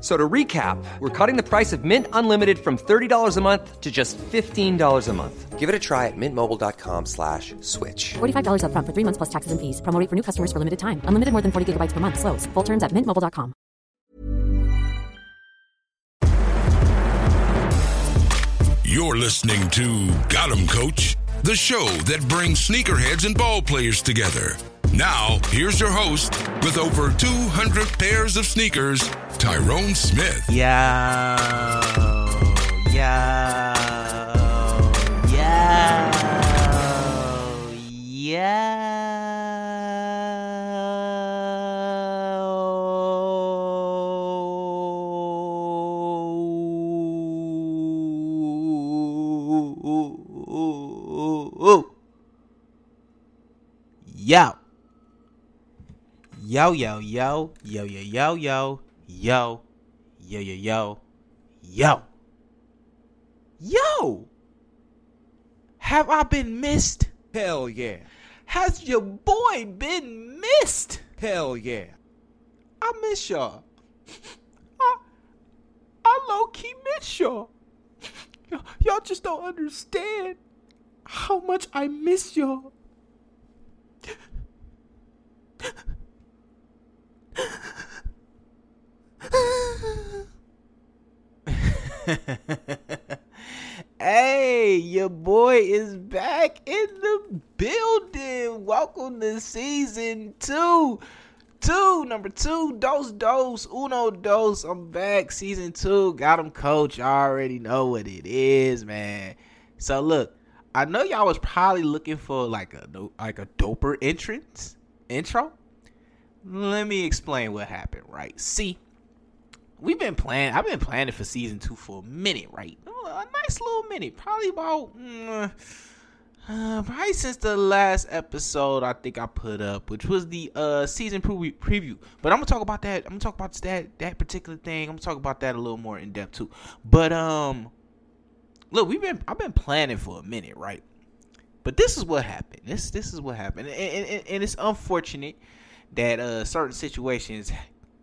So to recap, we're cutting the price of Mint Unlimited from $30 a month to just $15 a month. Give it a try at mintmobile.com slash switch. $45 upfront for three months plus taxes and fees. Promo rate for new customers for limited time. Unlimited more than 40 gigabytes per month. Slows. Full terms at mintmobile.com. You're listening to Got 'em Coach, the show that brings sneakerheads and ball players together. Now, here's your host with over 200 pairs of sneakers, Tyrone Smith. Yo, yo, yo, yo. Yo. Yo, yo, yo, yo, yo, yo, yo, yo, yo, yo, yo, yo. Yo! Have I been missed? Hell yeah. Has your boy been missed? Hell yeah. I miss y'all. I, I low key miss y'all. Y- Y'all just don't understand how much I miss y'all. hey, your boy is back in the building. Welcome to season two. Two, number two, dos, dos, uno, dos. I'm back, season two. Got him, coach. I already know what it is, man. So look, I know y'all was probably looking for like a like a doper entrance intro. Let me explain what happened. Right, see, we've been planning. I've been planning for season two for a minute, right? A nice little minute, probably about. mm, uh, probably since the last episode I think I put up, which was the uh season pre- preview. But I'm gonna talk about that. I'm gonna talk about that that particular thing. I'm gonna talk about that a little more in depth too. But um, look, we've been I've been planning for a minute, right? But this is what happened. This this is what happened, and, and, and it's unfortunate that uh certain situations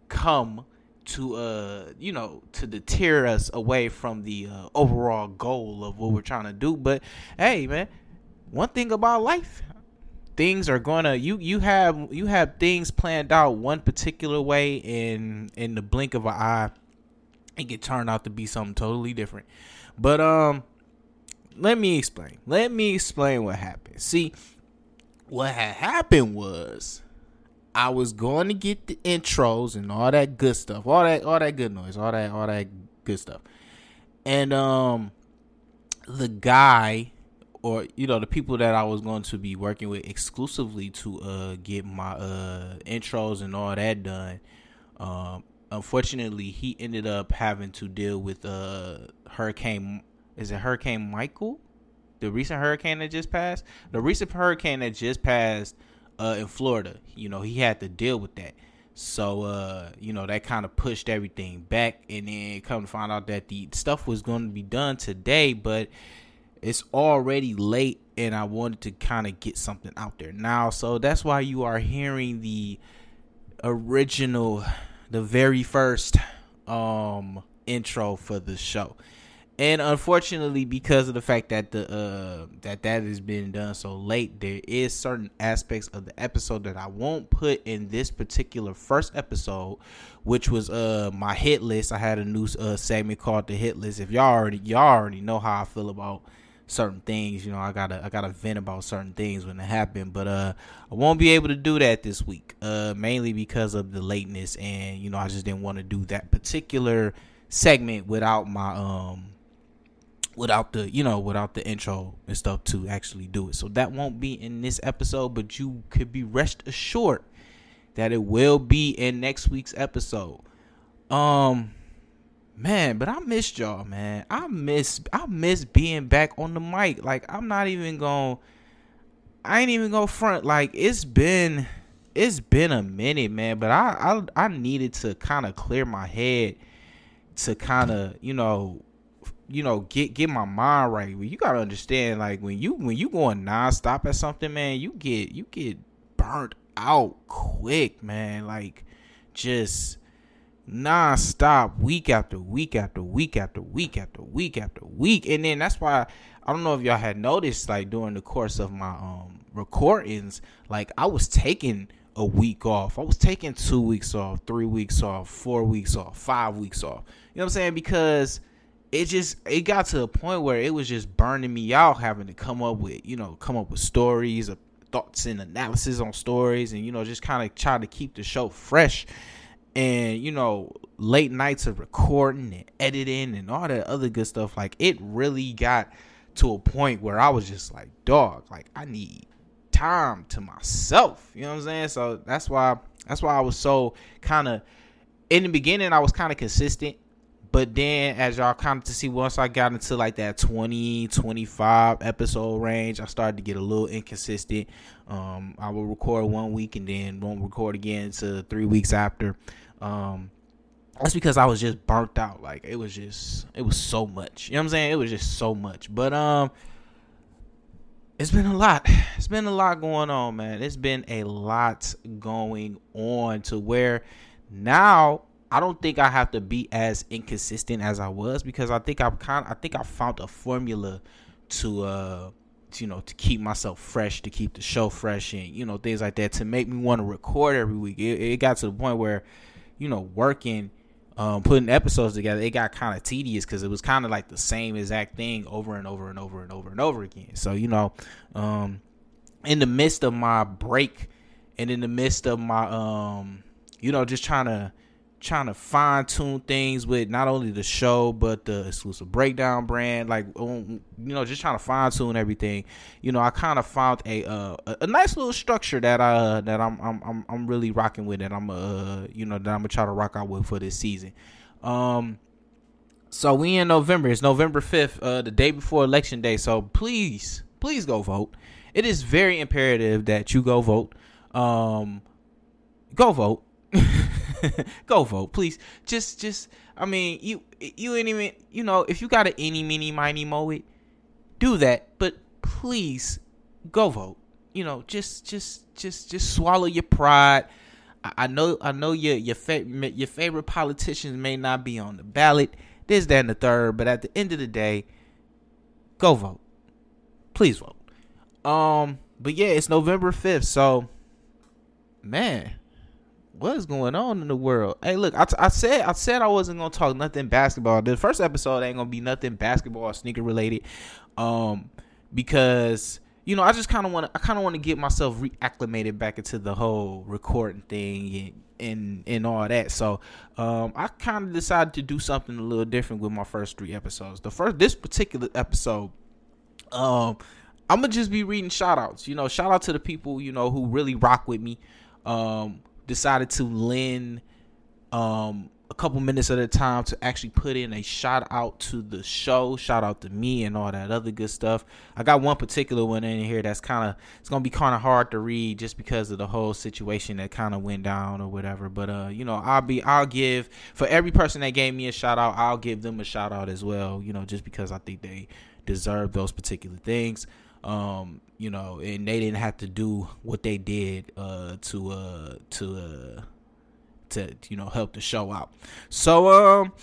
come to uh you know to deter us away from the uh, overall goal of what we're trying to do. But hey, man, one thing about life things are gonna you you have you have things planned out one particular way in in the blink of an eye. It can turn out to be something totally different. But um let me explain. Let me explain what happened. See what had happened was I was going to get the intros and all that good stuff, all that all that good noise, all that all that good stuff. And um the guy or you know the people that I was going to be working with exclusively to uh get my uh intros and all that done um unfortunately he ended up having to deal with uh hurricane is it hurricane Michael the recent hurricane that just passed the recent hurricane that just passed uh in Florida you know he had to deal with that so uh you know that kind of pushed everything back and then come to find out that the stuff was going to be done today but it's already late and I wanted to kind of get something out there now. So that's why you are hearing the original, the very first um intro for the show. And unfortunately, because of the fact that the uh, that that has been done so late, there is certain aspects of the episode that I won't put in this particular first episode, which was uh my hit list. I had a new uh, segment called the hit list. If y'all already y'all already know how I feel about certain things, you know, I gotta I gotta vent about certain things when it happened. But uh, I won't be able to do that this week, uh, mainly because of the lateness, and you know, I just didn't want to do that particular segment without my um without the you know without the intro and stuff to actually do it. So that won't be in this episode but you could be rest assured that it will be in next week's episode. Um man but i missed y'all man. I miss i miss being back on the mic. Like i'm not even to. i ain't even go front. Like it's been it's been a minute man but i i, I needed to kind of clear my head to kind of you know you know get get my mind right. You gotta understand, like when you when you going nonstop at something, man, you get you get burnt out quick, man. Like just nonstop, week after week after week after week after week after week, and then that's why I don't know if y'all had noticed, like during the course of my um recordings, like I was taking a week off. I was taking two weeks off, three weeks off, four weeks off, five weeks off. You know what I'm saying? Because it just it got to a point where it was just burning me out having to come up with you know come up with stories of thoughts and analysis on stories and you know just kind of try to keep the show fresh. And you know late nights of recording and editing and all that other good stuff like it really got to a point where I was just like dog like I need time to myself. You know what I'm saying? So that's why that's why I was so kind of in the beginning I was kind of consistent but then, as y'all of to see, once I got into like that 20, 25 episode range, I started to get a little inconsistent. Um, I will record one week and then won't record again to three weeks after. Um, that's because I was just burnt out. Like it was just, it was so much. You know what I'm saying? It was just so much. But um, it's been a lot. It's been a lot going on, man. It's been a lot going on to where now I don't think I have to be as inconsistent as I was because I think I've kind I think I found a formula to uh to, you know to keep myself fresh, to keep the show fresh and you know things like that to make me want to record every week. It, it got to the point where you know working um, putting episodes together, it got kind of tedious because it was kind of like the same exact thing over and over and over and over and over again. So you know, um, in the midst of my break and in the midst of my um, you know, just trying to trying to fine tune things with not only the show but the exclusive breakdown brand like um, you know just trying to fine tune everything. You know i kind of found a uh, a nice little structure that i uh, that I'm, I'm i'm really rocking with and i'm uh you know that i'm gonna try to rock out with for this season. Um so we in november. It's november 5th uh the day before election day. So please please go vote. It is very imperative that you go vote. Um go vote go vote, please. Just, just. I mean, you, you ain't even. You know, if you got an any, mini, miny, mo it, do that. But please, go vote. You know, just, just, just, just swallow your pride. I, I know, I know your your fa- your favorite politicians may not be on the ballot. This, that, and the third. But at the end of the day, go vote. Please vote. Um, but yeah, it's November fifth, so man what's going on in the world? Hey, look, I, t- I said I said I wasn't gonna talk nothing basketball. The first episode ain't gonna be nothing basketball or sneaker related, um, because you know I just kind of want to I kind of want to get myself reacclimated back into the whole recording thing and and and all that. So um, I kind of decided to do something a little different with my first three episodes. The first this particular episode, um. I'm gonna just be reading shout outs. You know, shout out to the people, you know, who really rock with me. Um, decided to lend um, a couple minutes at a time to actually put in a shout out to the show, shout out to me and all that other good stuff. I got one particular one in here that's kind of it's gonna be kind of hard to read just because of the whole situation that kind of went down or whatever. But uh, you know, I'll be I'll give for every person that gave me a shout out, I'll give them a shout out as well. You know, just because I think they deserve those particular things. Um, you know, and they didn't have to do what they did uh, to uh, to uh, to you know help the show out. So um,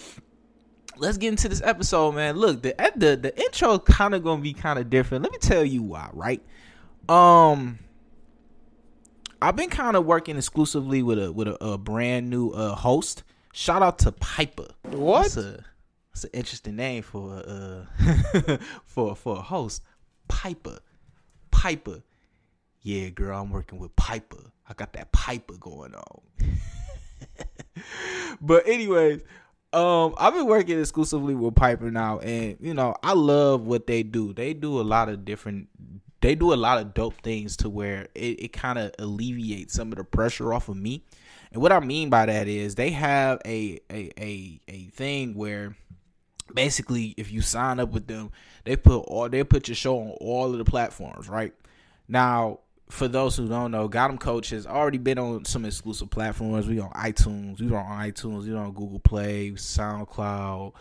let's get into this episode, man. Look, the the the intro kind of gonna be kind of different. Let me tell you why, right? Um, I've been kind of working exclusively with a with a, a brand new uh, host. Shout out to Piper. What? That's, a, that's an interesting name for uh for for a host. Piper. Piper. Yeah, girl, I'm working with Piper. I got that Piper going on. but anyways, um, I've been working exclusively with Piper now, and you know, I love what they do. They do a lot of different they do a lot of dope things to where it, it kind of alleviates some of the pressure off of me. And what I mean by that is they have a a a, a thing where basically if you sign up with them, they put all they put your show on all of the platforms, right? Now, for those who don't know, Got 'em Coach has already been on some exclusive platforms. We on iTunes, we on iTunes, we on Google Play, SoundCloud,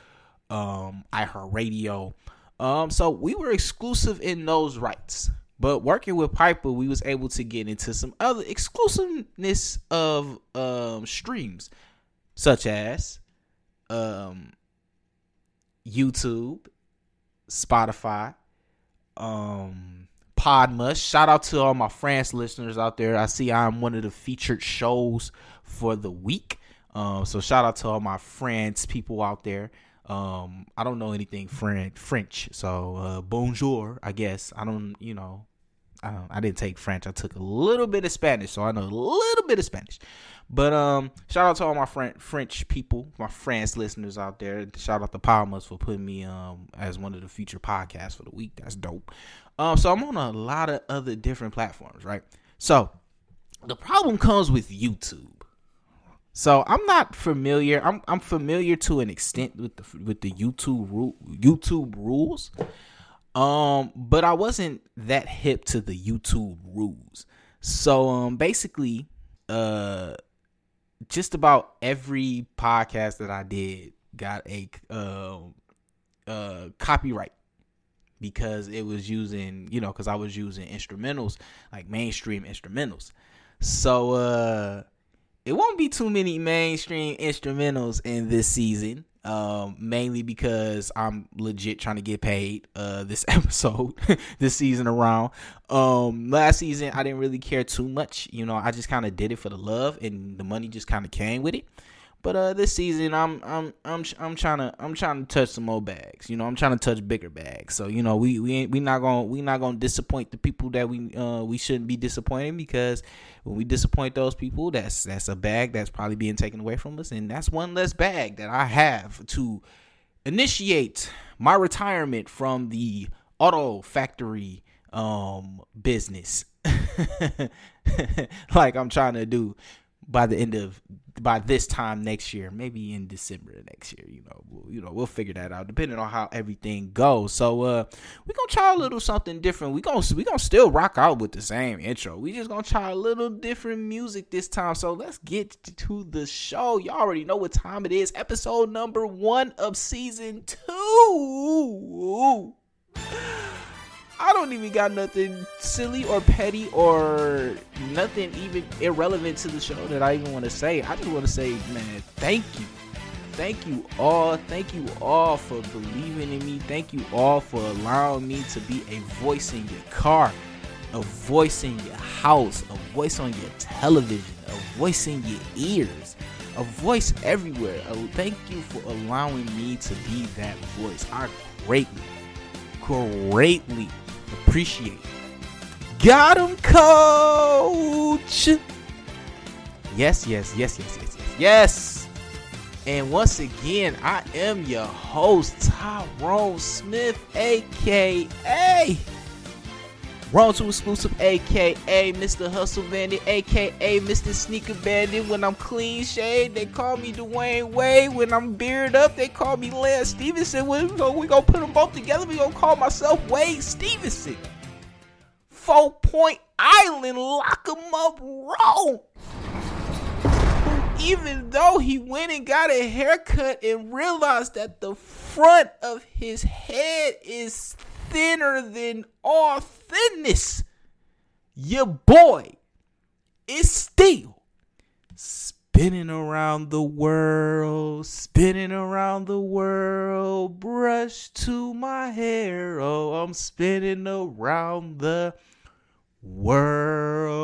um, iHeartRadio. Um, so we were exclusive in those rights. But working with Piper, we was able to get into some other exclusiveness of um streams, such as um YouTube, Spotify, um Podmus. Shout out to all my France listeners out there. I see I'm one of the featured shows for the week. Um, so shout out to all my France people out there. Um, I don't know anything French, French, so uh, bonjour. I guess I don't, you know, I, I didn't take French. I took a little bit of Spanish, so I know a little bit of Spanish. But um, shout out to all my French French people, my France listeners out there. Shout out to Palmas for putting me um as one of the feature podcasts for the week. That's dope. Um, so I'm on a lot of other different platforms, right? So the problem comes with YouTube. So I'm not familiar. I'm I'm familiar to an extent with the with the YouTube YouTube rules. Um, but I wasn't that hip to the YouTube rules. So um basically, uh just about every podcast that I did got a uh, uh copyright because it was using, you know, because I was using instrumentals, like mainstream instrumentals. So uh it won't be too many mainstream instrumentals in this season. Um, mainly because I'm legit trying to get paid uh this episode this season around. Um last season I didn't really care too much. You know, I just kind of did it for the love and the money just kind of came with it. But uh, this season I'm I'm I'm I'm trying to I'm trying to touch some more bags. You know, I'm trying to touch bigger bags. So you know, we we ain't we not gonna we not gonna disappoint the people that we uh we shouldn't be disappointing because when we disappoint those people, that's that's a bag that's probably being taken away from us, and that's one less bag that I have to initiate my retirement from the auto factory um business like I'm trying to do by the end of by this time next year, maybe in December next year, you know, we'll, you know, we'll figure that out depending on how everything goes. So, uh, we're gonna try a little something different. We gonna we gonna still rock out with the same intro. We just gonna try a little different music this time. So let's get to the show. Y'all already know what time it is. Episode number one of season two. I don't even got nothing silly or petty or nothing even irrelevant to the show that I even want to say. I just want to say, man, thank you. Thank you all. Thank you all for believing in me. Thank you all for allowing me to be a voice in your car, a voice in your house, a voice on your television, a voice in your ears, a voice everywhere. Thank you for allowing me to be that voice. I greatly, greatly appreciate. Got him, coach. Yes, yes, yes, yes, yes, yes, yes. And once again, I am your host, Tyrone Smith, aka Wrong to exclusive, aka Mr. Hustle Bandit, aka Mr. Sneaker Bandit. When I'm clean shaved, they call me Dwyane Wade. When I'm bearded up, they call me Lance Stephenson. We go, we gonna put them both together. We're gonna call myself Wade Stephenson. Four Point Island, lock him up, roll. Even though he went and got a haircut and realized that the front of his head is thinner than all thinness, your boy is still Spinning around the world, spinning around the world, brush to my hair. Oh, I'm spinning around the world.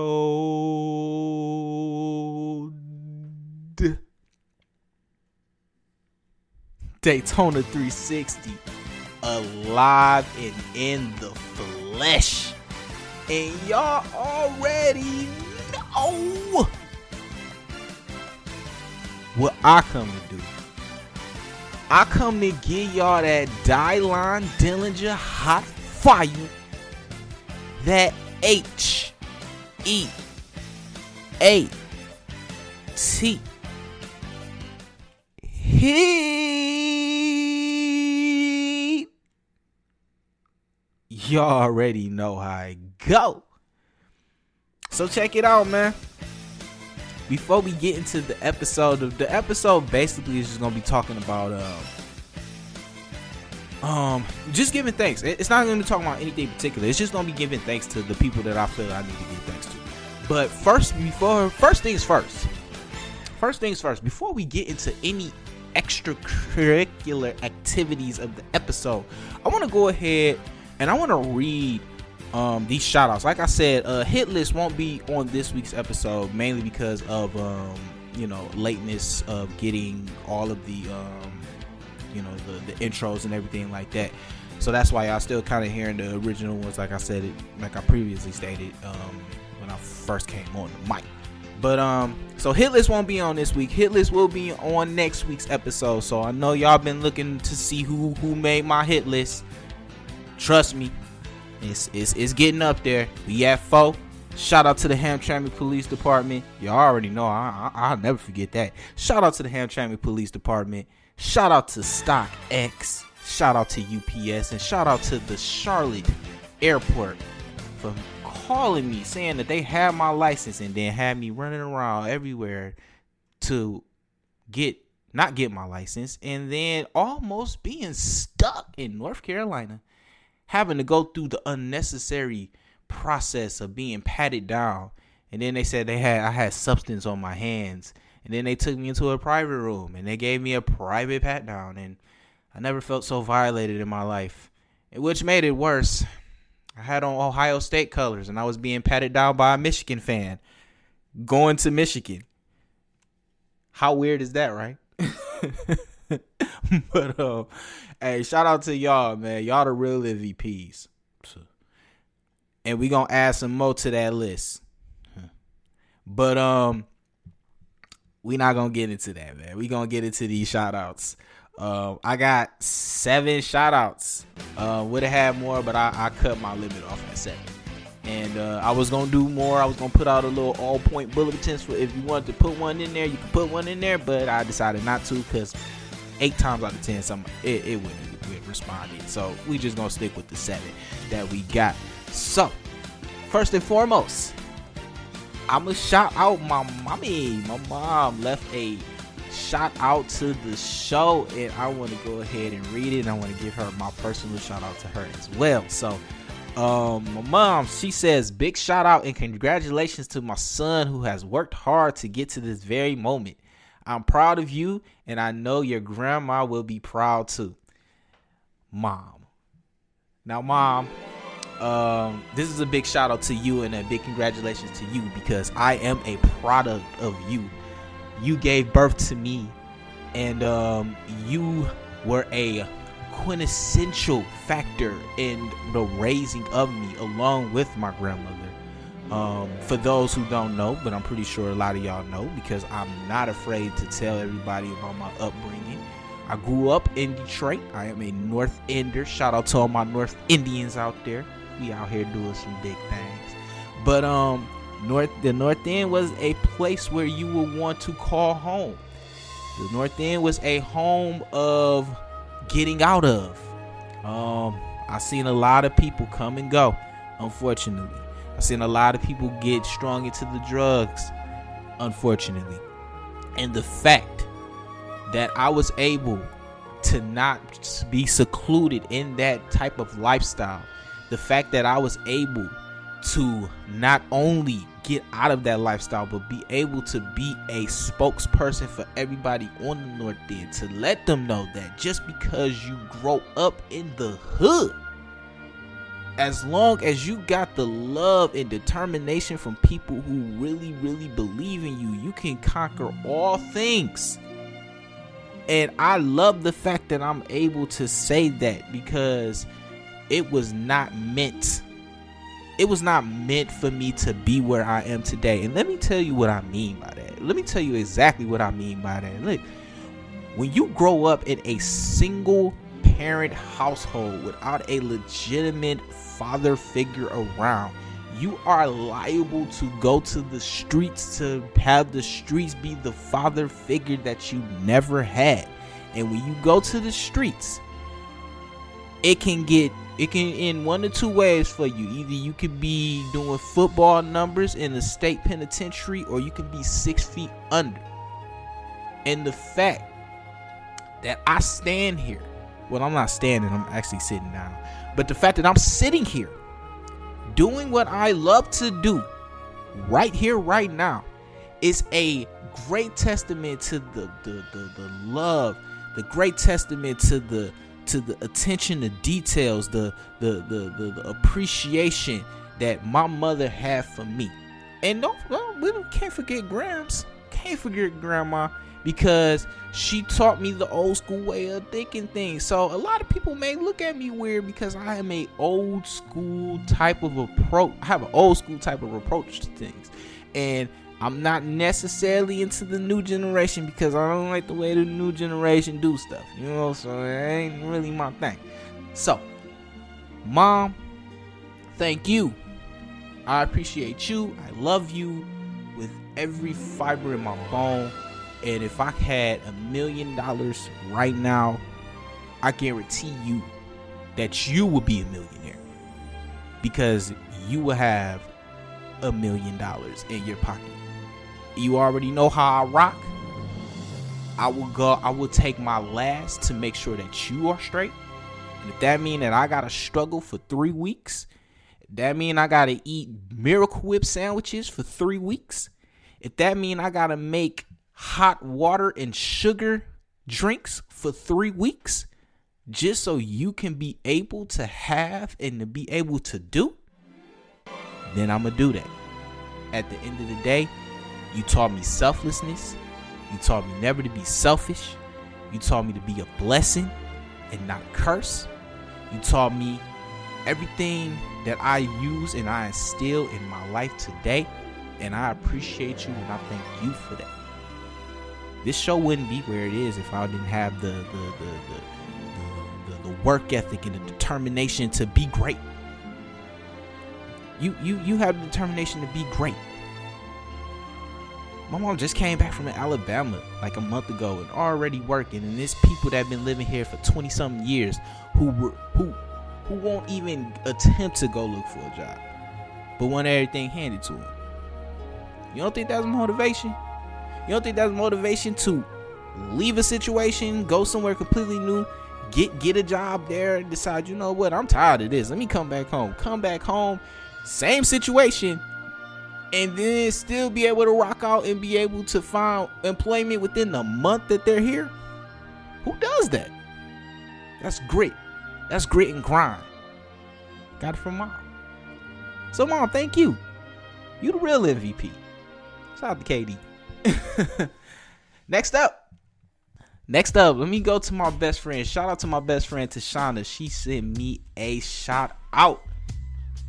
Daytona 360, alive and in the flesh. And y'all already know what I come to do. I come to give y'all that Dylon Dillinger hot fire. That H E A T. Y'all already know how I go. So check it out, man before we get into the episode, the episode basically is just gonna be talking about um, um just giving thanks. It's not gonna be talking about anything particular. It's just gonna be giving thanks to the people that I feel I need to give thanks to. But first, before first things first, first things first. Before we get into any extracurricular activities of the episode, I want to go ahead and I want to read um, these shout outs. Like I said, uh, hit list won't be on this week's episode mainly because of um, you know lateness of getting all of the um, you know the, the intros and everything like that. So that's why y'all still kind of hearing the original ones, like I said, it like I previously stated um, when I first came on the mic. But um, so hit list won't be on this week. Hit list will be on next week's episode. So I know y'all been looking to see who who made my hit list. Trust me, it's, it's, it's getting up there. We at four. Shout out to the Hamtramck Police Department. You already know. I, I, will never forget that. Shout out to the Hamtramck Police Department. Shout out to Stock X. Shout out to UPS. And shout out to the Charlotte Airport for calling me saying that they had my license and then had me running around everywhere to get not get my license and then almost being stuck in North Carolina having to go through the unnecessary process of being patted down. And then they said they had I had substance on my hands. And then they took me into a private room and they gave me a private pat down and I never felt so violated in my life. Which made it worse. I had on Ohio State colors and I was being patted down by a Michigan fan going to Michigan. How weird is that, right? but uh, hey, shout out to y'all, man. Y'all the real MVPs. And we gonna add some more to that list. But um, we not gonna get into that, man. We gonna get into these shout outs. Uh, I got seven shout outs. Uh, would have had more, but I, I cut my limit off at seven. And uh, I was gonna do more. I was gonna put out a little all point bulletins for if you wanted to put one in there, you could put one in there. But I decided not to because eight times out of ten, some it, it wouldn't responded. So we just gonna stick with the seven that we got. So first and foremost, I'ma shout out my mommy. My mom left a shout out to the show, and I want to go ahead and read it. And I want to give her my personal shout out to her as well. So. Um, my mom, she says, big shout out and congratulations to my son who has worked hard to get to this very moment. I'm proud of you, and I know your grandma will be proud too. Mom. Now, Mom, um, this is a big shout out to you and a big congratulations to you because I am a product of you. You gave birth to me, and um, you were a quintessential factor in the raising of me along with my grandmother. Um, for those who don't know, but I'm pretty sure a lot of y'all know because I'm not afraid to tell everybody about my upbringing. I grew up in Detroit. I am a North Ender. Shout out to all my North Enders out there. We out here doing some big things. But um, North the North End was a place where you would want to call home. The North End was a home of getting out of. Um, I seen a lot of people come and go. Unfortunately, I seen a lot of people get strung into the drugs. Unfortunately, and the fact that I was able to not be secluded in that type of lifestyle. The fact that I was able to not only get out of that lifestyle, but be able to be a spokesperson for everybody on the North End to let them know that just because you grow up in the hood, as long as you got the love and determination from people who really, really believe in you, you can conquer all things. And I love the fact that I'm able to say that because it was not meant it was not meant for me to be where I am today. And let me tell you what I mean by that. Let me tell you exactly what I mean by that. Look, when you grow up in a single parent household without a legitimate father figure around, you are liable to go to the streets to have the streets be the father figure that you never had. And when you go to the streets, it can get it can in one or two ways for you. Either you could be doing football numbers in the state penitentiary, or you can be six feet under. And the fact that I stand here, well, I'm not standing, I'm actually sitting down. But the fact that I'm sitting here doing what I love to do right here, right now, is a great testament to the the, the, the love, the great testament to the to the attention to details, the the the the, the appreciation that my mother had for me. And don't well, we can't forget Grams. Can't forget grandma because she taught me the old school way of thinking things. So a lot of people may look at me weird because I am a old school type of approach. I have an old school type of approach to things. And I'm not necessarily into the new generation because I don't like the way the new generation do stuff. You know, so it ain't really my thing. So, mom, thank you. I appreciate you. I love you with every fiber in my bone. And if I had a million dollars right now, I guarantee you that you will be a millionaire because you will have a million dollars in your pocket. You already know how I rock. I will go I will take my last to make sure that you are straight. And if that mean that I gotta struggle for three weeks, that mean I gotta eat miracle whip sandwiches for three weeks. If that mean I gotta make hot water and sugar drinks for three weeks, just so you can be able to have and to be able to do, then I'm gonna do that. At the end of the day, you taught me selflessness. You taught me never to be selfish. You taught me to be a blessing and not curse. You taught me everything that I use and I instill in my life today. And I appreciate you and I thank you for that. This show wouldn't be where it is if I didn't have the the, the, the, the, the work ethic and the determination to be great. You you you have the determination to be great my mom just came back from Alabama like a month ago and already working. And there's people that have been living here for 20 something years who were who who won't even attempt to go look for a job, but want everything handed to them. You don't think that's motivation? You don't think that's motivation to leave a situation, go somewhere completely new, get get a job there, decide, you know what, I'm tired of this. Let me come back home. Come back home, same situation, and then still be able to rock out and be able to find employment within the month that they're here? Who does that? That's grit. That's grit and grind. Got it from mom. So mom, thank you. You the real MVP. Shout out to KD. Next up. Next up, let me go to my best friend. Shout out to my best friend Tashana. She sent me a shout out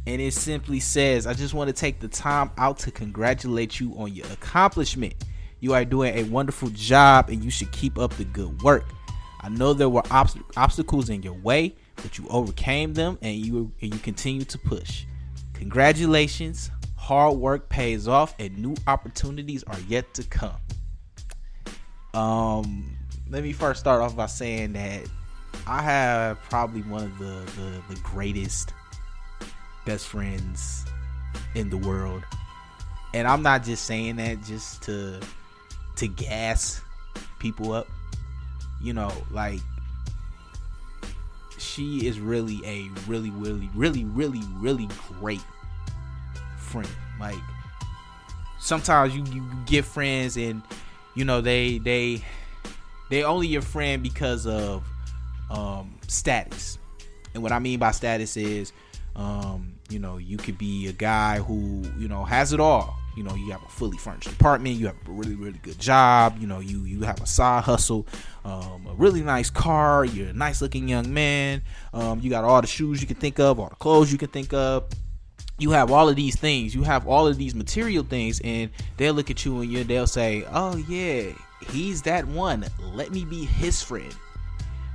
and it simply says, I just want to take the time out to congratulate you on your accomplishment. You are doing a wonderful job and you should keep up the good work. I know there were ob- obstacles in your way, but you overcame them and you and you continue to push. Congratulations. Hard work pays off and new opportunities are yet to come. Um let me first start off by saying that I have probably one of the the, the greatest best friends in the world. And I'm not just saying that just to to gas people up. You know, like she is really a really really really really really great friend. Like sometimes you, you get friends and you know they they they only your friend because of um, status. And what I mean by status is, um, you know, you could be a guy who you know has it all. You know, you have a fully furnished apartment, you have a really really good job. You know, you you have a side hustle, um, a really nice car. You're a nice looking young man. Um, you got all the shoes you can think of, all the clothes you can think of you have all of these things. You have all of these material things and they'll look at you and you they'll say oh yeah he's that one. Let me be his friend.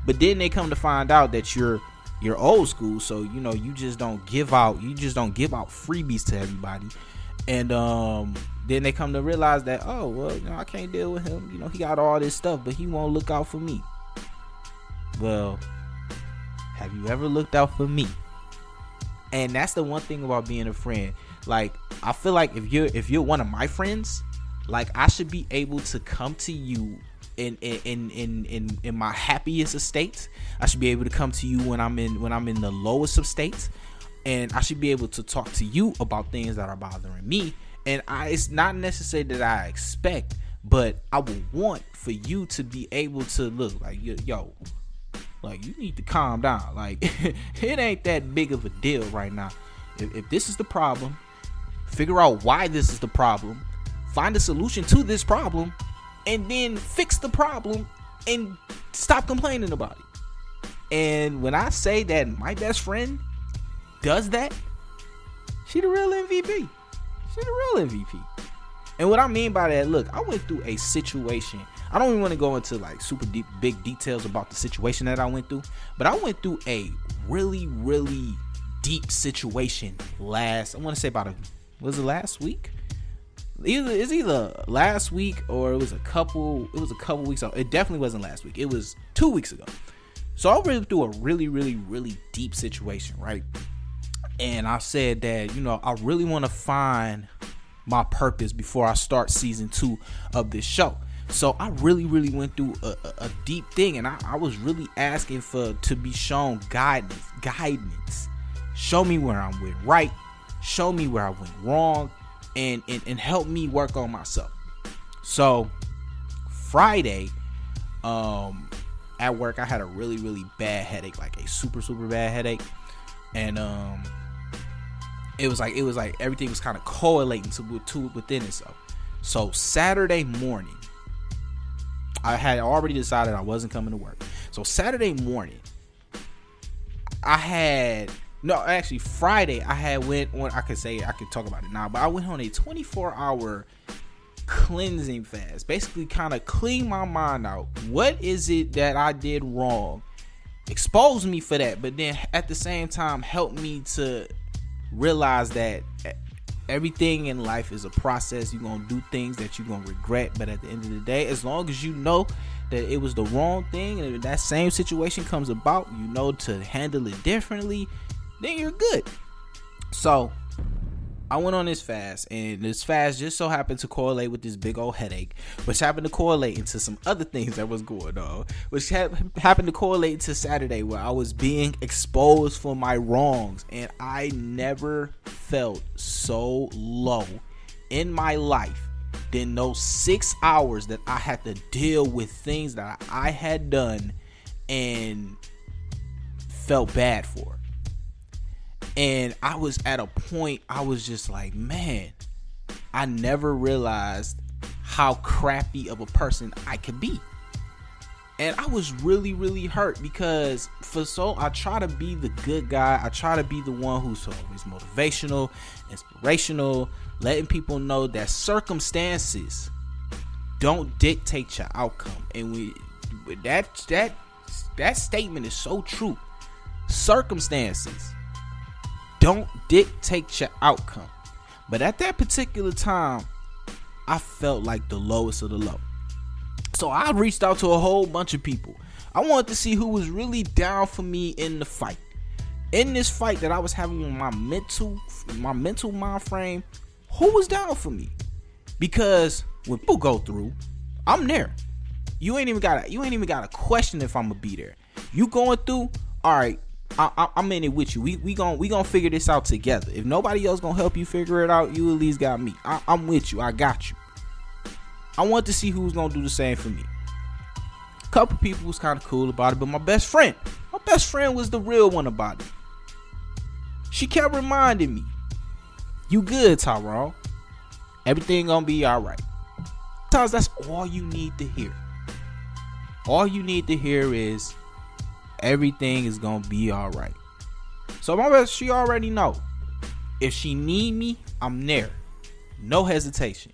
But then they come to find out that you're you're old school so you know you just don't give out you just don't give out freebies to everybody. And um then they come to realize that oh well you know i can't deal with him. You know he got all this stuff but he won't look out for me. Well have you ever looked out for me and that's the one thing about being a friend. Like i feel like if you're if you're one of my friends like i should be able to come to you in in in in in my happiest of states i should be able to come to you when i'm in when i'm in the lowest of states. And i should be able to talk to you about things that are bothering me. And I, it's not necessarily that i expect but i would want for you to be able to look like yo like you need to calm down. Like it ain't that big of a deal right now. If, if this is the problem, figure out why this is the problem, find a solution to this problem, and then fix the problem and stop complaining about it. And when I say that my best friend does that, she the real MVP. She the real MVP. And what I mean by that, look, I went through a situation I don't even want to go into like super deep big details about the situation that I went through, but I went through a really really deep situation last I want to say about a was it last week? Either it's either last week or it was a couple it was a couple weeks ago. It definitely wasn't last week. It was 2 weeks ago. So I went through a really really really deep situation, right? And I said that, you know, I really want to find my purpose before I start season 2 of this show. So I really, really went through a, a, deep thing, and I, I, was really asking for to be shown guidance, guidance. Show me where I went right, show me where I went wrong, and and, and help me work on myself. So Friday, um, at work, I had a really, really bad headache, like a super, super bad headache, and um, it was like it was like everything was kind of correlating to, to within itself. So Saturday morning, I had already decided I wasn't coming to work. So Saturday morning, I had no actually Friday I had went on I could say I could talk about it now, but I went on a 24 hour cleansing fast. Basically kind of clean my mind out. What is it that I did wrong? Expose me for that, but then at the same time help me to realize that everything in life is a process. You're gonna do things that you're gonna regret, but at the end of the day, as long as you know that it was the wrong thing, and if that same situation comes about, you know to handle it differently, then you're good. So I went on this fast, and this fast just so happened to correlate with this big old headache, which happened to correlate into some other things that was going on, which ha- happened to correlate to Saturday where I was being exposed for my wrongs, and I never felt so low in my life than those six hours that I had to deal with things that I had done and felt bad for. And I was at a point, I was just like, man, I never realized how crappy of a person I could be. And I was really, really hurt because for so I try to be the good guy. I try to be the one who's always motivational, inspirational, letting people know that circumstances don't dictate your outcome. And we that that that statement is so true. Circumstances don't dictate your outcome. But at that particular time, I felt like the lowest of the low. So I reached out to a whole bunch of people. I wanted to see who was really down for me in the fight. In this fight that I was having with my mental my mental mind frame, who was down for me? Because when people go through, I'm there. You ain't even got you ain't even got a question if I'm gonna be there. You going through, all right, I, am in it with you. We we gonna we gonna figure this out together. If nobody else gonna help you figure it out, you at least got me. I, I'm with you. I got you. I want to see who's gonna do the same for me. A couple people was kind of cool about it, but my best friend, my best friend was the real one about it. She kept reminding me, "You good, Tyrone? Everything gonna be all right." Sometimes that's all you need to hear. All you need to hear is everything is gonna be all right. So my best, she already know. If she need me, I'm there. No hesitation.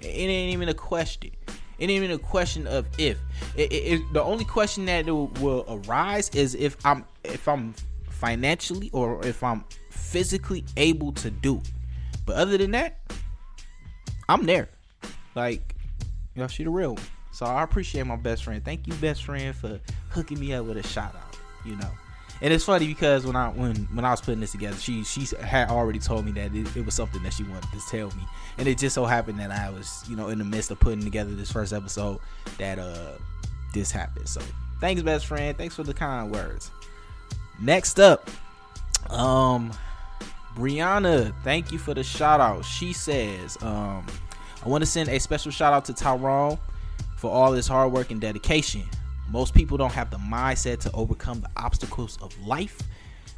It ain't even a question. It ain't even a question of if. It, it, it, the only question that will, will arise is if I'm if I'm financially or if I'm physically able to do it. But other than that, I'm there. Like, you know, she the real one. So I appreciate my best friend. Thank you, best friend, for hooking me up with a shout out. You know, and it's funny because when I when when I was putting this together, she she had already told me that it, it, was something that she wanted to tell me, and it just so happened that I was you know in the midst of putting together this first episode that uh this happened. So thanks, best friend. Thanks for the kind words. Next up, um, Brianna, thank you for the shout out. She says, um, I want to send a special shout out to Tyrone for all his hard work and dedication. Most people don't have the mindset to overcome the obstacles of life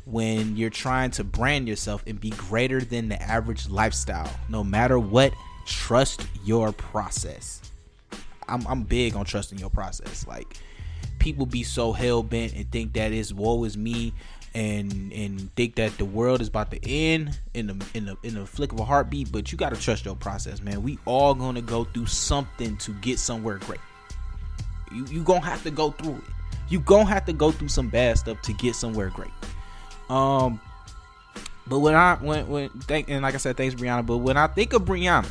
when you're trying to brand yourself and be greater than the average lifestyle. No matter what, trust your process. I'm, I'm big on trusting your process. Like people be so hell bent and think that it's woe is me and and think that the world is about to end in the in the in the flick of a heartbeat. But you gotta trust your process, man. We all gonna go through something to get somewhere great. You you gonna have to go through it. You gonna have to go through some bad stuff to get somewhere great. Um, but when I when when thank and like I said, thanks Brianna. But when I think of Brianna,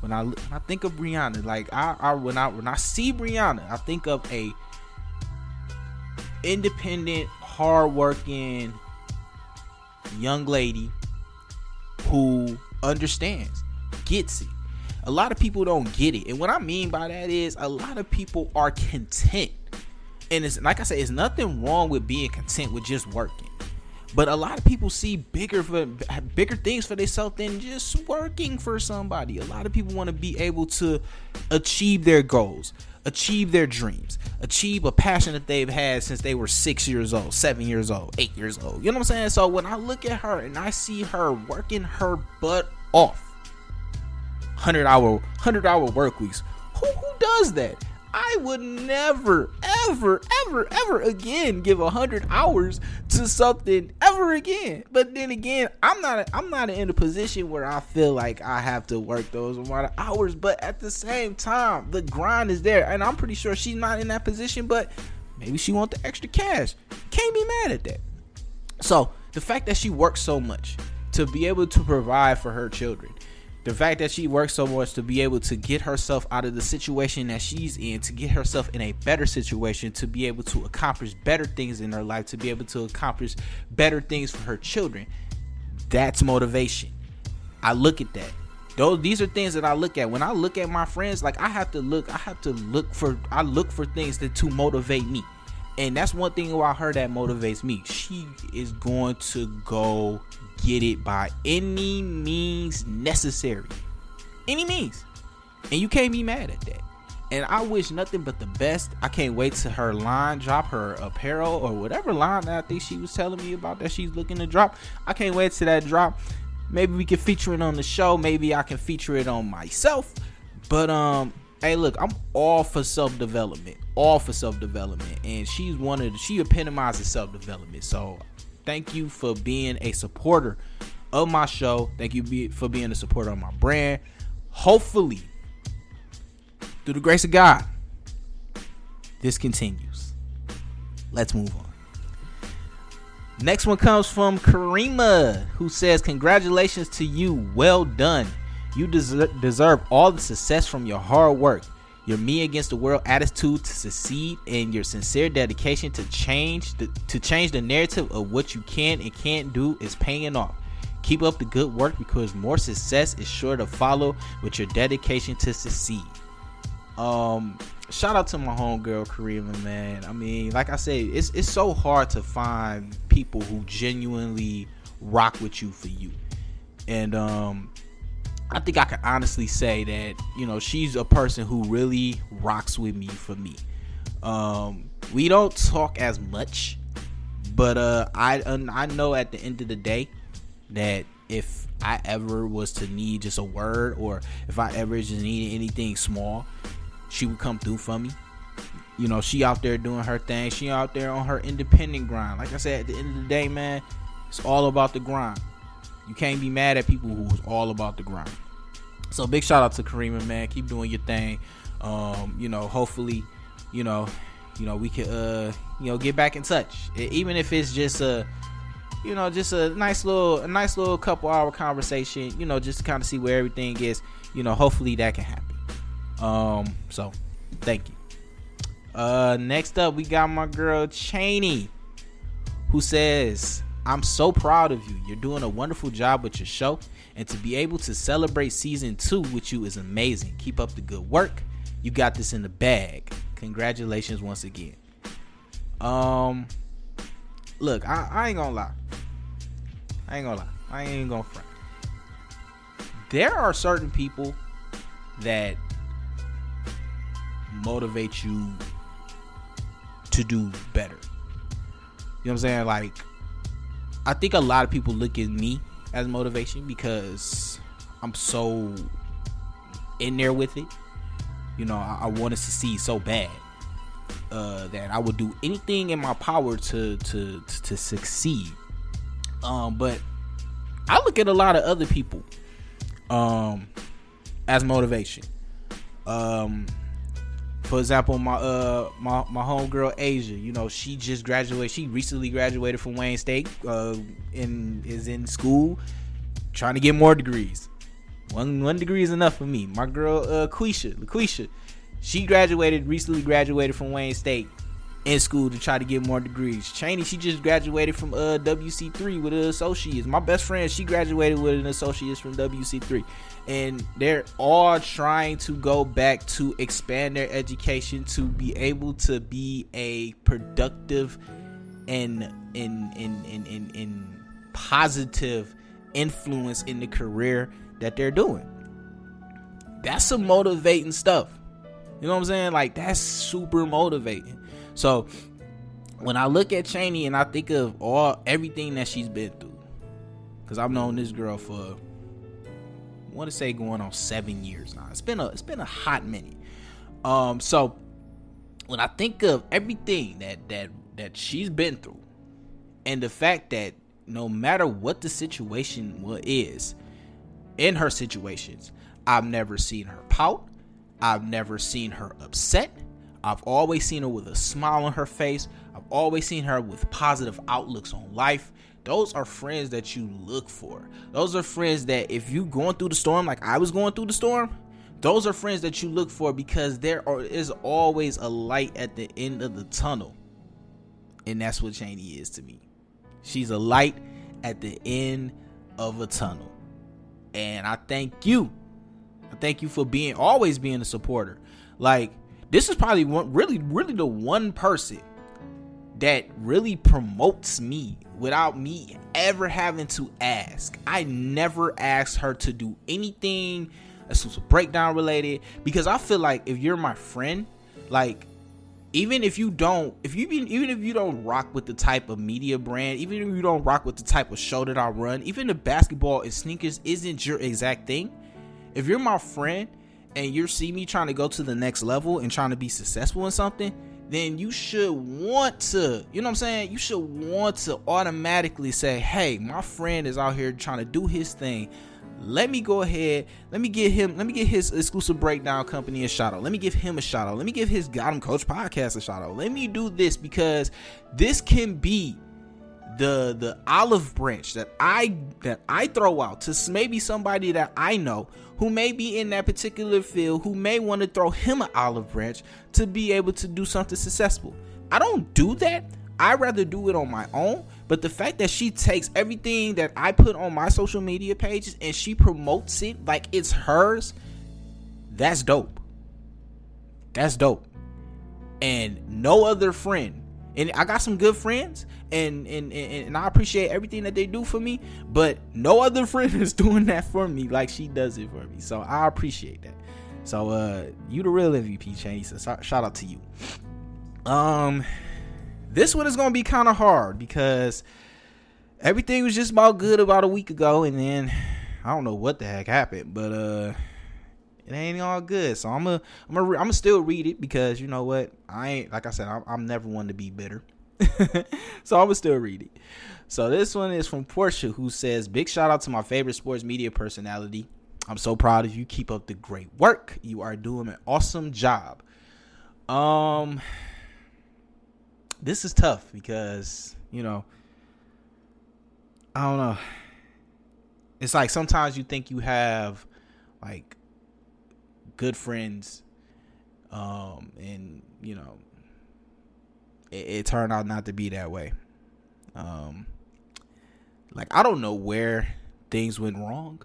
when I when I think of Brianna, like I, I when I when I see Brianna, I think of a independent hardworking young lady who understands, gets it. A lot of people don't get it. And what I mean by that is a lot of people are content. And it's like I said, it's nothing wrong with being content with just working. But a lot of people see bigger for bigger things for themselves than just working for somebody. A lot of people want to be able to achieve their goals achieve their dreams, achieve a passion that they've had since they were six years old, seven years old, eight years old. You know what I'm saying? So when I look at her and I see her working her butt off, hundred hour, hundred hour work weeks, who who does that? I would never, ever, ever, ever again give a hundred hours to something ever again. But then again, I'm not I'm not in a position where I feel like I have to work those amount of hours. But at the same time, the grind is there, and I'm pretty sure she's not in that position. But maybe she want the extra cash. Can't be mad at that. So the fact that she works so much to be able to provide for her children the fact that she works so much to be able to get herself out of the situation that she's in, to get herself in a better situation, to be able to accomplish better things in her life, to be able to accomplish better things for her children. That's motivation. I look at that. Those these are things that I look at. When I look at my friends, like I have to look, I have to look for I look for things that to motivate me. And that's one thing about her that motivates me. She is going to go get it by any means necessary. Any means. And you can't be mad at that. And I wish nothing but the best. I can't wait to her line drop, her apparel or whatever line that I think she was telling me about that she's looking to drop. I can't wait to that drop. Maybe we can feature it on the show. Maybe I can feature it on myself. But um, hey, look, I'm all for self development. All for self development. And she's one of the, she epitomizes self development. So Thank you for being a supporter of my show. Thank you for being a supporter of my brand. Hopefully, through the grace of God, this continues. Let's move on. Next one comes from Karima, who says, Congratulations to you. Well done. You deserve, deserve all the success from your hard work your me against the world attitude to succeed and your sincere dedication to change the, to change the narrative of what you can and can't do is paying off. Keep up the good work because more success is sure to follow with your dedication to succeed. Um, shout out to my homegirl Karima, man. I mean, like I said, it's it's so hard to find people who genuinely rock with you for you. And um I think I can honestly say that, you know, she's a person who really rocks with me for me. Um we don't talk as much, but uh I I know at the end of the day that if I ever was to need just a word or if I ever just needed anything small, she would come through for me. You know, she out there doing her thing. She out there on her independent grind. Like I said, at the end of the day, man, it's all about the grind. You can't be mad at people who's all about the grind. So big shout out to Karima, man. Keep doing your thing. Um, you know, hopefully, you know, you know, we can uh, you know, get back in touch. Even if it's just a you know, just a nice little a nice little couple hour conversation, you know, just to kind of see where everything is, you know, hopefully that can happen. Um, so thank you. Uh, next up, we got my girl Cheney, who says, I'm so proud of you. You're doing a wonderful job with your show, and to be able to celebrate season two with you is amazing. Keep up the good work. You got this in the bag. Congratulations once again. Um, look, I, I ain't gonna lie. I ain't gonna lie. I ain't gonna front. There are certain people that motivate you to do better. You know what I'm saying? Like, I think a lot of people look at me as motivation because I'm so in there with it. You know, I, I want to succeed so bad uh, that I would do anything in my power to to to, to succeed. Um, but I look at a lot of other people um, as motivation. Um, for example, my uh my my homegirl Asia, you know, she just graduated. She recently graduated from Wayne State. Uh, and is in school, trying to get more degrees. One one degree is enough for me. My girl uh Quisha, LaQuisha, she graduated recently graduated from Wayne State in school to try to get more degrees. Cheney, she just graduated from uh, WC3 with an associate's. My best friend, she graduated with an associate's from WC3. And they're all trying to go back to expand their education to be able to be a productive and in in in in, in positive influence in the career that they're doing. That's some motivating stuff. You know what I'm saying? Like that's super motivating. So when I look at Cheney and I think of all everything that she's been through, because I've known this girl for want to say going on seven years now. It's been a it's been a hot minute. Um, so when I think of everything that that that she's been through, and the fact that no matter what the situation is, in her situations, I've never seen her pout. I've never seen her upset. I've always seen her with a smile on her face. I've always seen her with positive outlooks on life. Those are friends that you look for. Those are friends that if you going through the storm like I was going through the storm, those are friends that you look for because there are, is always a light at the end of the tunnel. And that's what Cheney is to me. She's a light at the end of a tunnel. And I thank you. I thank you for being always being a supporter. Like this is probably one really really the one person that really promotes me without me ever having to ask. I never asked her to do anything exclusive breakdown related because I feel like if you're my friend, like even if you don't if you even if you don't rock with the type of media brand even if you don't rock with the type of show that i run even the basketball and sneakers isn't your exact thing if you're my friend and you see me trying to go to the next level and trying to be successful in something, then you should want to, you know what I'm saying? You should want to automatically say, hey, my friend is out here trying to do his thing. Let me go ahead. Let me get him. Let me get his exclusive breakdown company a shout out. Let me give him a shout out. Let me give his Got 'em Coach podcast a shout out. Let me do this because this can be the the olive branch that I that I throw out to maybe somebody that I know who may be in that particular field who may want to throw him an olive branch to be able to do something successful. I don't do that. I rather do it on my own. But the fact that she takes everything that I put on my social media pages and she promotes it like it's hers, that's dope. That's dope. And no other friend. And I got some good friends, and, and and and I appreciate everything that they do for me. But no other friend is doing that for me like she does it for me. So I appreciate that. So uh, you the real MVP, Cheney. So shout out to you. Um, this one is gonna be kind of hard because everything was just about good about a week ago, and then I don't know what the heck happened, but uh, it ain't all good. So I'm gonna I'm gonna I'm gonna still read it because you know what I ain't like I said I'm, I'm never one to be bitter, so I'm still read it. So this one is from Portia, who says, "Big shout out to my favorite sports media personality." I'm so proud of you. Keep up the great work. You are doing an awesome job. Um this is tough because, you know, I don't know. It's like sometimes you think you have like good friends um and, you know, it, it turned out not to be that way. Um like I don't know where things went wrong.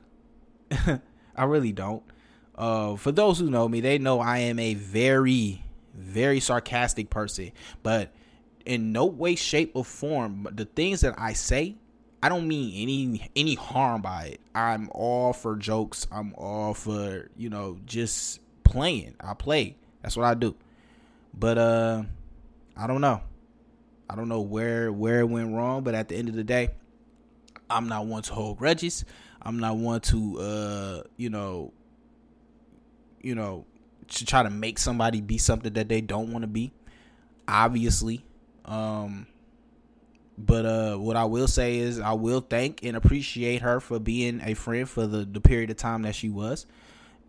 I really don't. Uh, for those who know me, they know I am a very, very sarcastic person. But in no way, shape, or form, the things that I say, I don't mean any any harm by it. I'm all for jokes. I'm all for you know just playing. I play. That's what I do. But uh, I don't know. I don't know where where it went wrong. But at the end of the day, I'm not one to hold grudges. I'm not one to uh, you know, you know, to try to make somebody be something that they don't want to be. Obviously. Um but uh what I will say is I will thank and appreciate her for being a friend for the, the period of time that she was.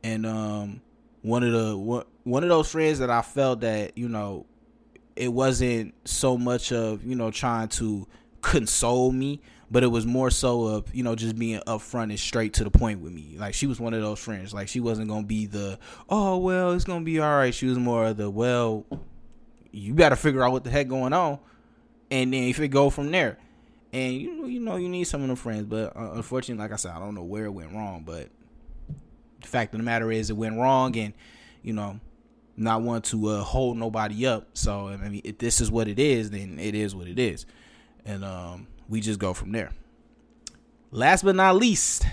And um one of the one of those friends that I felt that, you know, it wasn't so much of, you know, trying to console me but it was more so of you know just being upfront and straight to the point with me. Like she was one of those friends. Like she wasn't gonna be the oh well it's gonna be all right. She was more of the well you to figure out what the heck going on, and then if it go from there. And you you know you need some of them friends, but uh, unfortunately, like I said, I don't know where it went wrong. But the fact of the matter is, it went wrong, and you know not want to uh, hold nobody up. So I mean, if this is what it is, then it is what it is, and um we just go from there. Last but not least,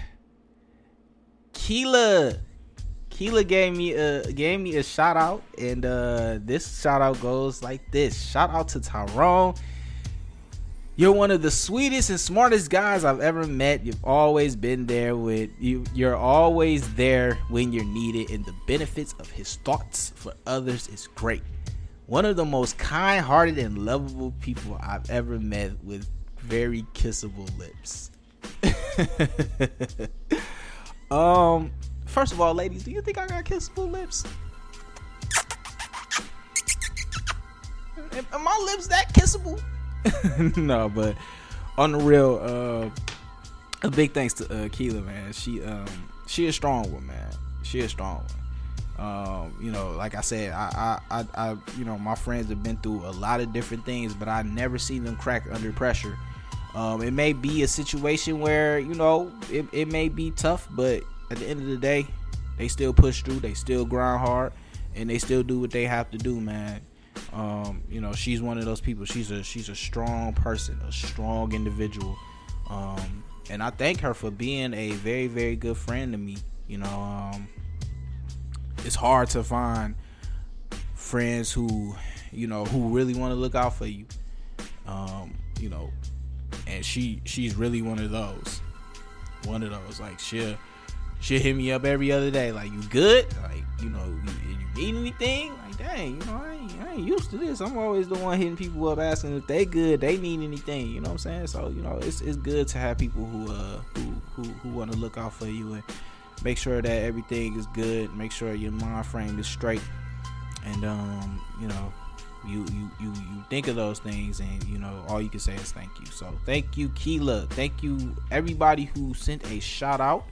Keela. Keela gave me a gave me a shout out, and uh, this shout out goes like this: Shout out to Tyrone. You're one of the sweetest and smartest guys I've ever met. You've always been there with you. You're always there when you're needed, and the benefits of his thoughts for others is great. One of the most kind-hearted and lovable people I've ever met with very kissable lips. um, first of all, ladies, do you think I got kissable lips? Are my lips that kissable? no, but on the real, uh, a big thanks to uh, Keela, man. She um she a strong one, man. She a strong one. Um, you know, like I said, I, I, I, I, you know, my friends have been through a lot of different things, but I never seen them crack under pressure um, it may be a situation where you know it, it may be tough, but at the end of the day, they still push through. They still grind hard, and they still do what they have to do, man. Um, you know, she's one of those people. She's a she's a strong person, a strong individual, um, and I thank her for being a very very good friend to me. You know, um, it's hard to find friends who you know who really want to look out for you. Um, you know, and she she's really one of those one of those like she'll she'll hit me up every other day like you good like you know you, you need anything like dang you know I ain't, I ain't used to this. I'm always the one hitting people up asking if they good they need anything you know what i'm saying? So you know it's, it's good to have people who uh who who, who want to look out for you and make sure that everything is good make sure your mind frame is straight and um you know you you you you think of those things and you know all you can say is thank you. So thank you keela. Thank you everybody who sent a shout out.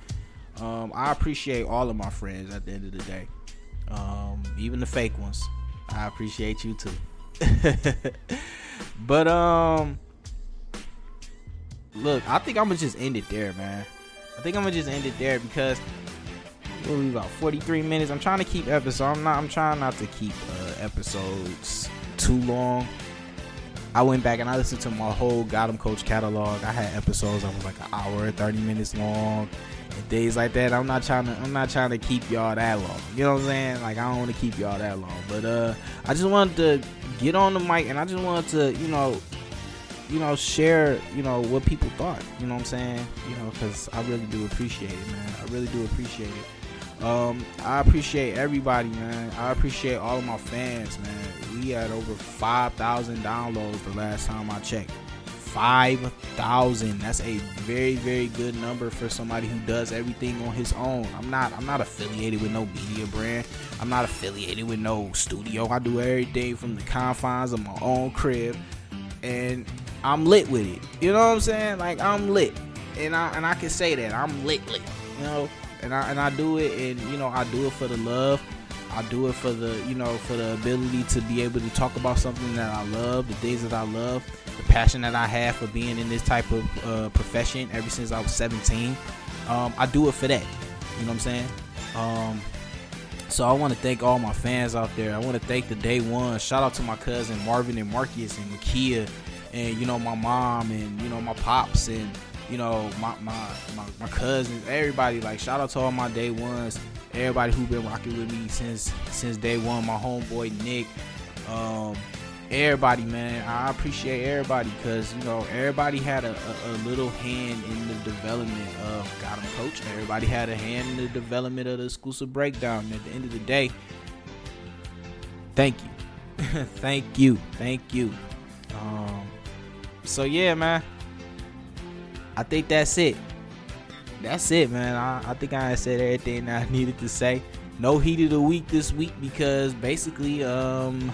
Um, i appreciate all of my friends at the end of the day um, even the fake ones i appreciate you too but um look i think i'm gonna just end it there man i think i'm gonna just end it there because what we about 43 minutes. I'm trying to keep episodes. I'm not. I'm trying not to keep uh, episodes too long. I went back and I listened to my whole Got 'em Coach catalog. I had episodes that was like an hour, 30 minutes long, and days like that. I'm not trying to. I'm not trying to keep y'all that long. You know what I'm saying? Like I don't want to keep y'all that long. But uh, I just wanted to get on the mic and I just wanted to, you know, you know, share, you know, what people thought. You know what I'm saying? You know, because I really do appreciate it, man. I really do appreciate it. Um, I appreciate everybody, man. I appreciate all of my fans, man. We had over 5,000 downloads the last time I checked. 5,000. That's a very, very good number for somebody who does everything on his own. I'm not I'm not affiliated with no media brand. I'm not affiliated with no studio. I do everything from the confines of my own crib and I'm lit with it. You know what I'm saying? Like I'm lit. And I and I can say that. I'm lit lit. You know? And I and I do it and you know, I do it for the love. I do it for the, you know, for the ability to be able to talk about something that I love, the things that I love, the passion that I have for being in this type of uh, profession ever since I was 17. Um, I do it for that. You know what I'm saying? Um, so I want to thank all my fans out there. I want to thank the day one. Shout out to my cousin Marvin and Marcus and Makia and you know my mom and you know my pops and you know my my my, my cousins, everybody. Like shout out to all my day ones, everybody who been rocking with me since since day one. My homeboy Nick, um, everybody, man. I appreciate everybody because you know everybody had a, a, a, little hand in the development of Got 'em Coach. Everybody had a hand in the development of the exclusive breakdown. And at the end of the day, thank you, thank you, thank you. Um, so yeah, man. I think that's it. That's it, man. I, I think I said everything I needed to say. No heat of the week this week because basically, um,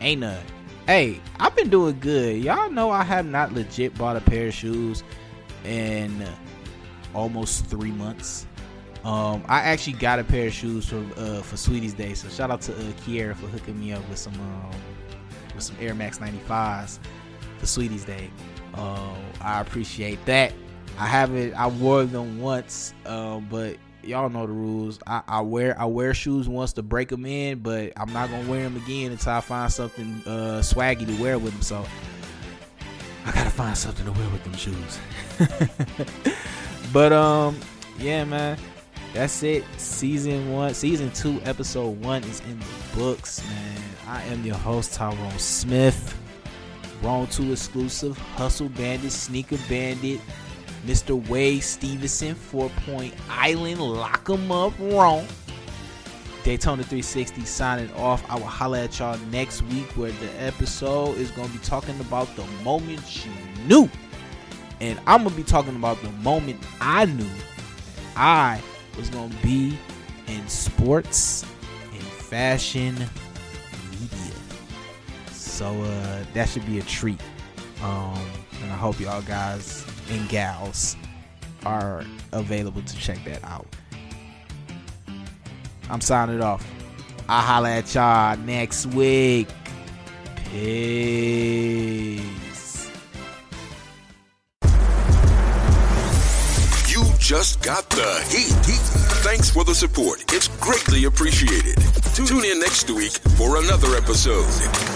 ain't none. Hey, I've been doing good. Y'all know I have not legit bought a pair of shoes in almost three months. Um, I actually got a pair of shoes for uh, for Sweetie's Day, so shout out to uh, Kiera for hooking me up with some um, with some Air Max 95s for Sweetie's Day. Uh, I appreciate that. I haven't I wore them once, uh, but y'all know the rules. I, I, wear I wear shoes once to break them in, but I'm not gonna wear them again until I find something uh, swaggy to wear with them. So I gotta find something to wear with them shoes. but um, yeah, man, that's it. Season one, season two, episode one is in the books, man. I am your host Tyrone Smith. Wrong 2 exclusive, Hustle Bandit, Sneaker Bandit, Mr. Wade Stephenson, Four Point Island, Lock 'em Up Wrong. Daytona 360 signing off. I will holler at y'all next week where the episode is going to be talking about the moment you knew. And I'm going to be talking about the moment I knew I was going to be in sports and fashion media. So uh, that should be a treat. Um, and I hope y'all guys and gals are available to check that out. I'm signing off. I'll holla at y'all next week. Peace. You just got the heat. heat. Thanks for the support. It's greatly appreciated. Tune in next week for another episode.